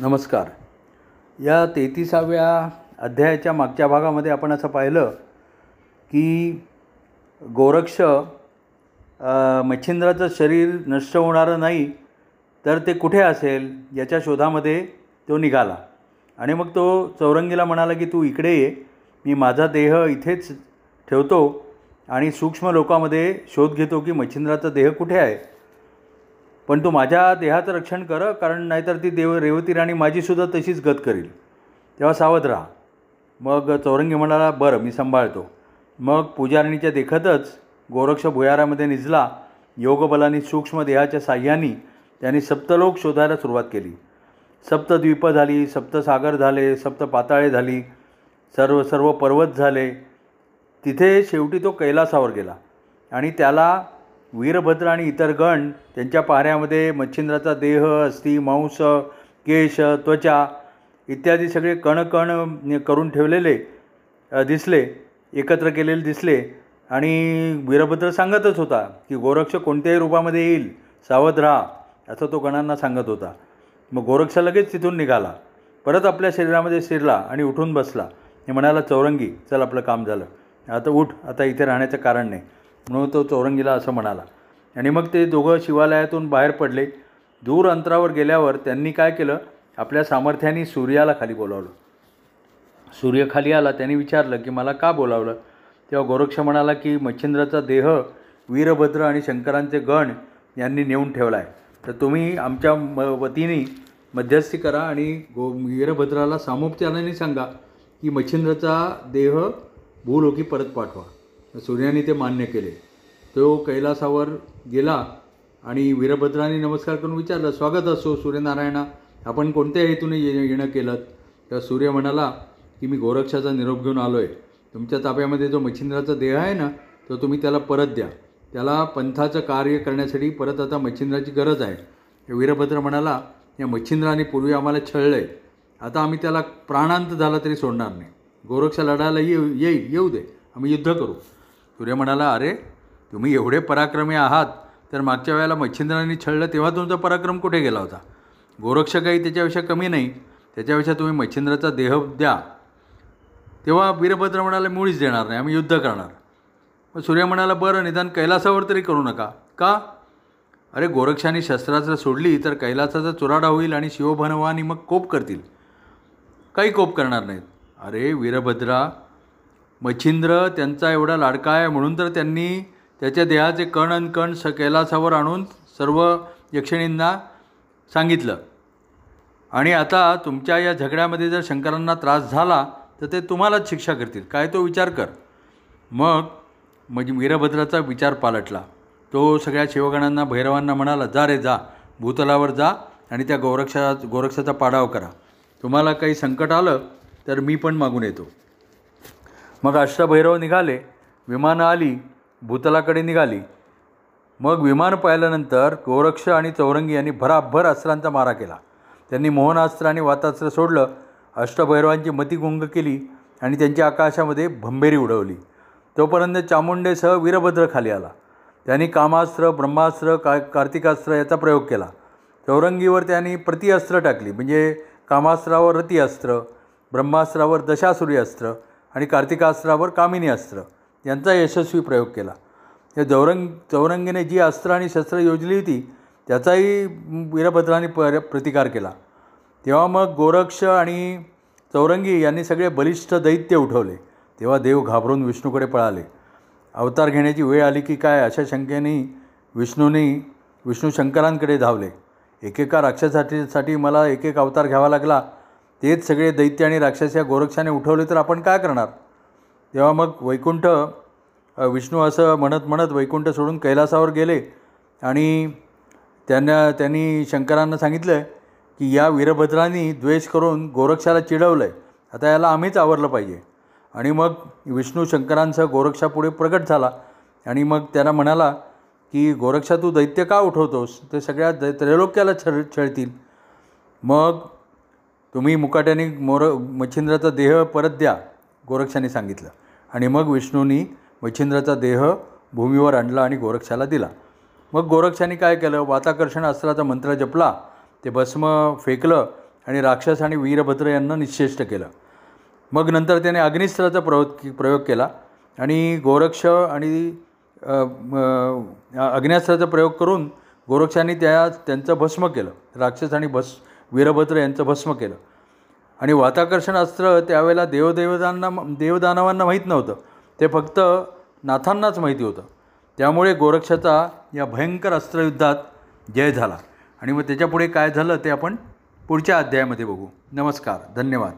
नमस्कार. या तेहतीसाव्या अध्यायाच्या मागच्या भागामध्ये आपण असं पाहिलं की गोरक्ष मच्छिंद्राचं शरीर नष्ट होणारं नाही तर ते कुठे असेल याच्या शोधामध्ये तो निघाला. आणि मग तो चौरंगीला म्हणाला की तू इकडे ये मी माझा देह इथेच ठेवतो आणि सूक्ष्म लोकामध्ये शोध घेतो की मच्छिंद्राचा देह कुठे आहे. पण तू माझ्या देहाचं रक्षण कर कारण नाहीतर ती देव रेवती राणी माझीसुद्धा तशीच गत करील. तेव्हा सावध राहा. मग चौरंगी म्हणाला बरं मी सांभाळतो. मग पुजारणीच्या देखतच गोरक्ष भुयारामध्ये निजला. योगबलाने सूक्ष्म देहाच्या साह्याने त्यांनी सप्तलोक शोधायला सुरुवात केली. सप्तद्वीपं झाली सप्तसागर झाले सप्त पाताळे झाली सर्व सर्व पर्वत झाले. तिथे शेवटी तो कैलासावर गेला आणि त्याला वीरभद्र आणि इतर गण त्यांच्या पाऱ्यामध्ये मच्छिंद्राचा देह अस्थि मांस केश त्वचा इत्यादी सगळे कणकण करून ठेवलेले दिसले एकत्र केलेले दिसले. आणि वीरभद्र सांगतच होता की गोरक्ष कोणत्याही रूपामध्ये येईल सावध राहा असं तो गणांना सांगत होता. मग गोरक्ष लगेच तिथून निघाला. परत आपल्या शरीरामध्ये शिरला आणि उठून बसला. हे म्हणाला चौरंगी चल आपलं काम झालं. आता उठ आता इथे राहण्याचं कारण नाही. म्हणून तो चौरंगीला असं म्हणाला. आणि मग ते दोघं शिवालयातून बाहेर पडले. दूर अंतरावर गेल्यावर त्यांनी काय केलं? आपल्या सामर्थ्याने सूर्याला खाली बोलावलं. सूर्य खाली आला त्यांनी विचारलं की मला का बोलावलं? तेव्हा गोरक्ष म्हणाला की मच्छिंद्राचा देह वीरभद्र आणि शंकरांचे गण यांनी नेऊन ठेवला आहे तर तुम्ही आमच्या म वतीने मध्यस्थी करा आणि गो वीरभद्राला सामोपचाराने सांगा की मच्छिंद्राचा देह भूलोकी परत पाठवा. सूर्याने ते मान्य केले. तो कैलासावर गेला आणि वीरभद्राने नमस्कार करून विचारलं स्वागत असो सूर्यनारायणा. आपण कोणत्या हेतूने ये येणं केलं तर सूर्य म्हणाला की मी गोरक्षाचा निरोप घेऊन आलो आहे तुमच्या ताब्यामध्ये जो मच्छिंद्राचा देह आहे ना तो तुम्ही त्याला परत द्या. त्याला पंथाचं कार्य करण्यासाठी परत आता मच्छिंद्राची गरज आहे. वीरभद्र म्हणाला या मच्छिंद्राने पूर्वी आम्हाला छळलं आहे आता आम्ही त्याला प्राणांत झाला तरी सोडणार नाही. गोरक्ष लढायला येऊ येईल येऊ दे. आम्ही युद्ध करू. सूर्य म्हणाला अरे तुम्ही एवढे पराक्रमी आहात. तर मागच्या वेळेला मच्छिंद्राने छळलं तेव्हा तुमचा पराक्रम कुठे गेला होता? गोरक्ष काही त्याच्यापेक्षा कमी नाही. त्याच्यापेक्षा तुम्ही मच्छिंद्राचा देह द्या. तेव्हा वीरभद्र म्हणाले मुळीच देणार नाही आम्ही युद्ध करणार. मग सूर्य म्हणाला बरं निदान कैलासावर तरी करू नका. का? अरे गोरक्षाने शस्त्रास्त्र सोडली तर कैलासाचा चुराडा होईल आणि शिवभनवानी मग कोप करतील. काही कोप करणार नाहीत. अरे वीरभद्रा मच्छिंद्र त्यांचा एवढा लाडका आहे म्हणून तर त्यांनी त्याच्या देहाचे कण अन कण स कैलासावर आणून सर्व यक्षिणींना सांगितलं. आणि आता तुमच्या या झगड्यामध्ये जर शंकरांना त्रास झाला तर ते तुम्हालाच शिक्षा करतील. काय तो विचार कर. मग म्हणजे वीरभद्राचा विचार पालटला. तो सगळ्या शिवगणांना भैरवांना म्हणाला जा रे जा. भूतलावर जा आणि त्या गोरक्षा गोरक्षाचा पाडाव करा. तुम्हाला काही संकट आलं तर मी पण मागून येतो. मग अष्टभैरव निघाले विमानं आली भूतलाकडे निघाली. मग विमान पाहिल्यानंतर गोरक्ष आणि चौरंगी यांनी भराभर अस्त्रांचा मारा केला. त्यांनी मोहनास्त्र आणि वातास्त्र सोडलं अष्टभैरवांची मती गुंग केली आणि त्यांच्या आकाशामध्ये भंबेरी उडवली. तोपर्यंत चामुंडेसह वीरभद्र खाली आला. त्यांनी कामास्त्र ब्रह्मास्त्र का कार्तिकास्त्र याचा प्रयोग केला. चौरंगीवर त्यांनी प्रतिअस्त्र टाकली म्हणजे कामास्त्रावर रती अस्त्र ब्रह्मास्त्रावर दशासुरी अस्त्र आणि कार्तिकास्त्रावर कामिनी अस्त्र यांचा यशस्वी प्रयोग केला. या चौरंग चौरंगीने जी अस्त्र आणि शस्त्र योजली होती त्याचाही वीरभद्राने पर प्रतिकार केला. तेव्हा मग गोरक्ष आणि चौरंगी यांनी सगळे बलिष्ठ दैत्य उठवले. तेव्हा देव घाबरून विष्णूकडे पळाले. अवतार घेण्याची वेळ आली की काय अशा शंकेने विष्णूने विष्णू शंकरांकडे धावले. एकेका राक्षसासाठी साठी मला एक एक अवतार घ्यावा लागला. तेच सगळे दैत्य आणि राक्षस या गोरक्षाने उठवले तर आपण काय करणार? तेव्हा मग वैकुंठ विष्णू असं म्हणत म्हणत वैकुंठ सोडून कैलासावर गेले आणि त्यांना त्यांनी शंकरांना सांगितलं की या वीरभद्रांनी द्वेष करून गोरक्षाला चिडवलं आहे आता याला आम्हीच आवरलं पाहिजे. आणि मग विष्णू शंकरांसह गोरक्षापुढे प्रगट झाला आणि मग त्यांना म्हणाला की गोरक्षा तू दैत्य का उठवतोस? ते सगळ्या दै त्रैलोक्याला छळ छळतील. मग तुम्ही मुकाट्याने मोर मच्छिंद्राचा देह परत द्या गोरक्षाने सांगितलं. आणि मग विष्णूंनी मच्छिंद्राचा देह भूमीवर आणला आणि गोरक्षाला दिला. मग गोरक्षाने काय केलं? वाताकर्षण अस्त्राचा मंत्र जपला. ते भस्म फेकलं आणि राक्षस आणि वीरभद्र यांना निश्चेष्ट केलं. मग नंतर त्याने अग्निस्त्राचा प्रयोग प्रयोग केला आणि गोरक्ष आणि अ, अग्न्यास्त्राचा प्रयोग करून गोरक्षांनी त्या त्यांचं भस्म केलं. राक्षस आणि भस् वीरभद्र यांचं भस्म केलं. आणि वाताकर्षण अस्त्र त्यावेळेला देवदेवतांना देवदानवांना माहीत नव्हतं. ते फक्त नाथांनाच माहिती होतं. त्यामुळे गोरक्षाचा या भयंकर अस्त्रयुद्धात जय झाला. आणि मग त्याच्यापुढे काय झालं ते आपण पुढच्या अध्यायामध्ये बघू. नमस्कार. धन्यवाद.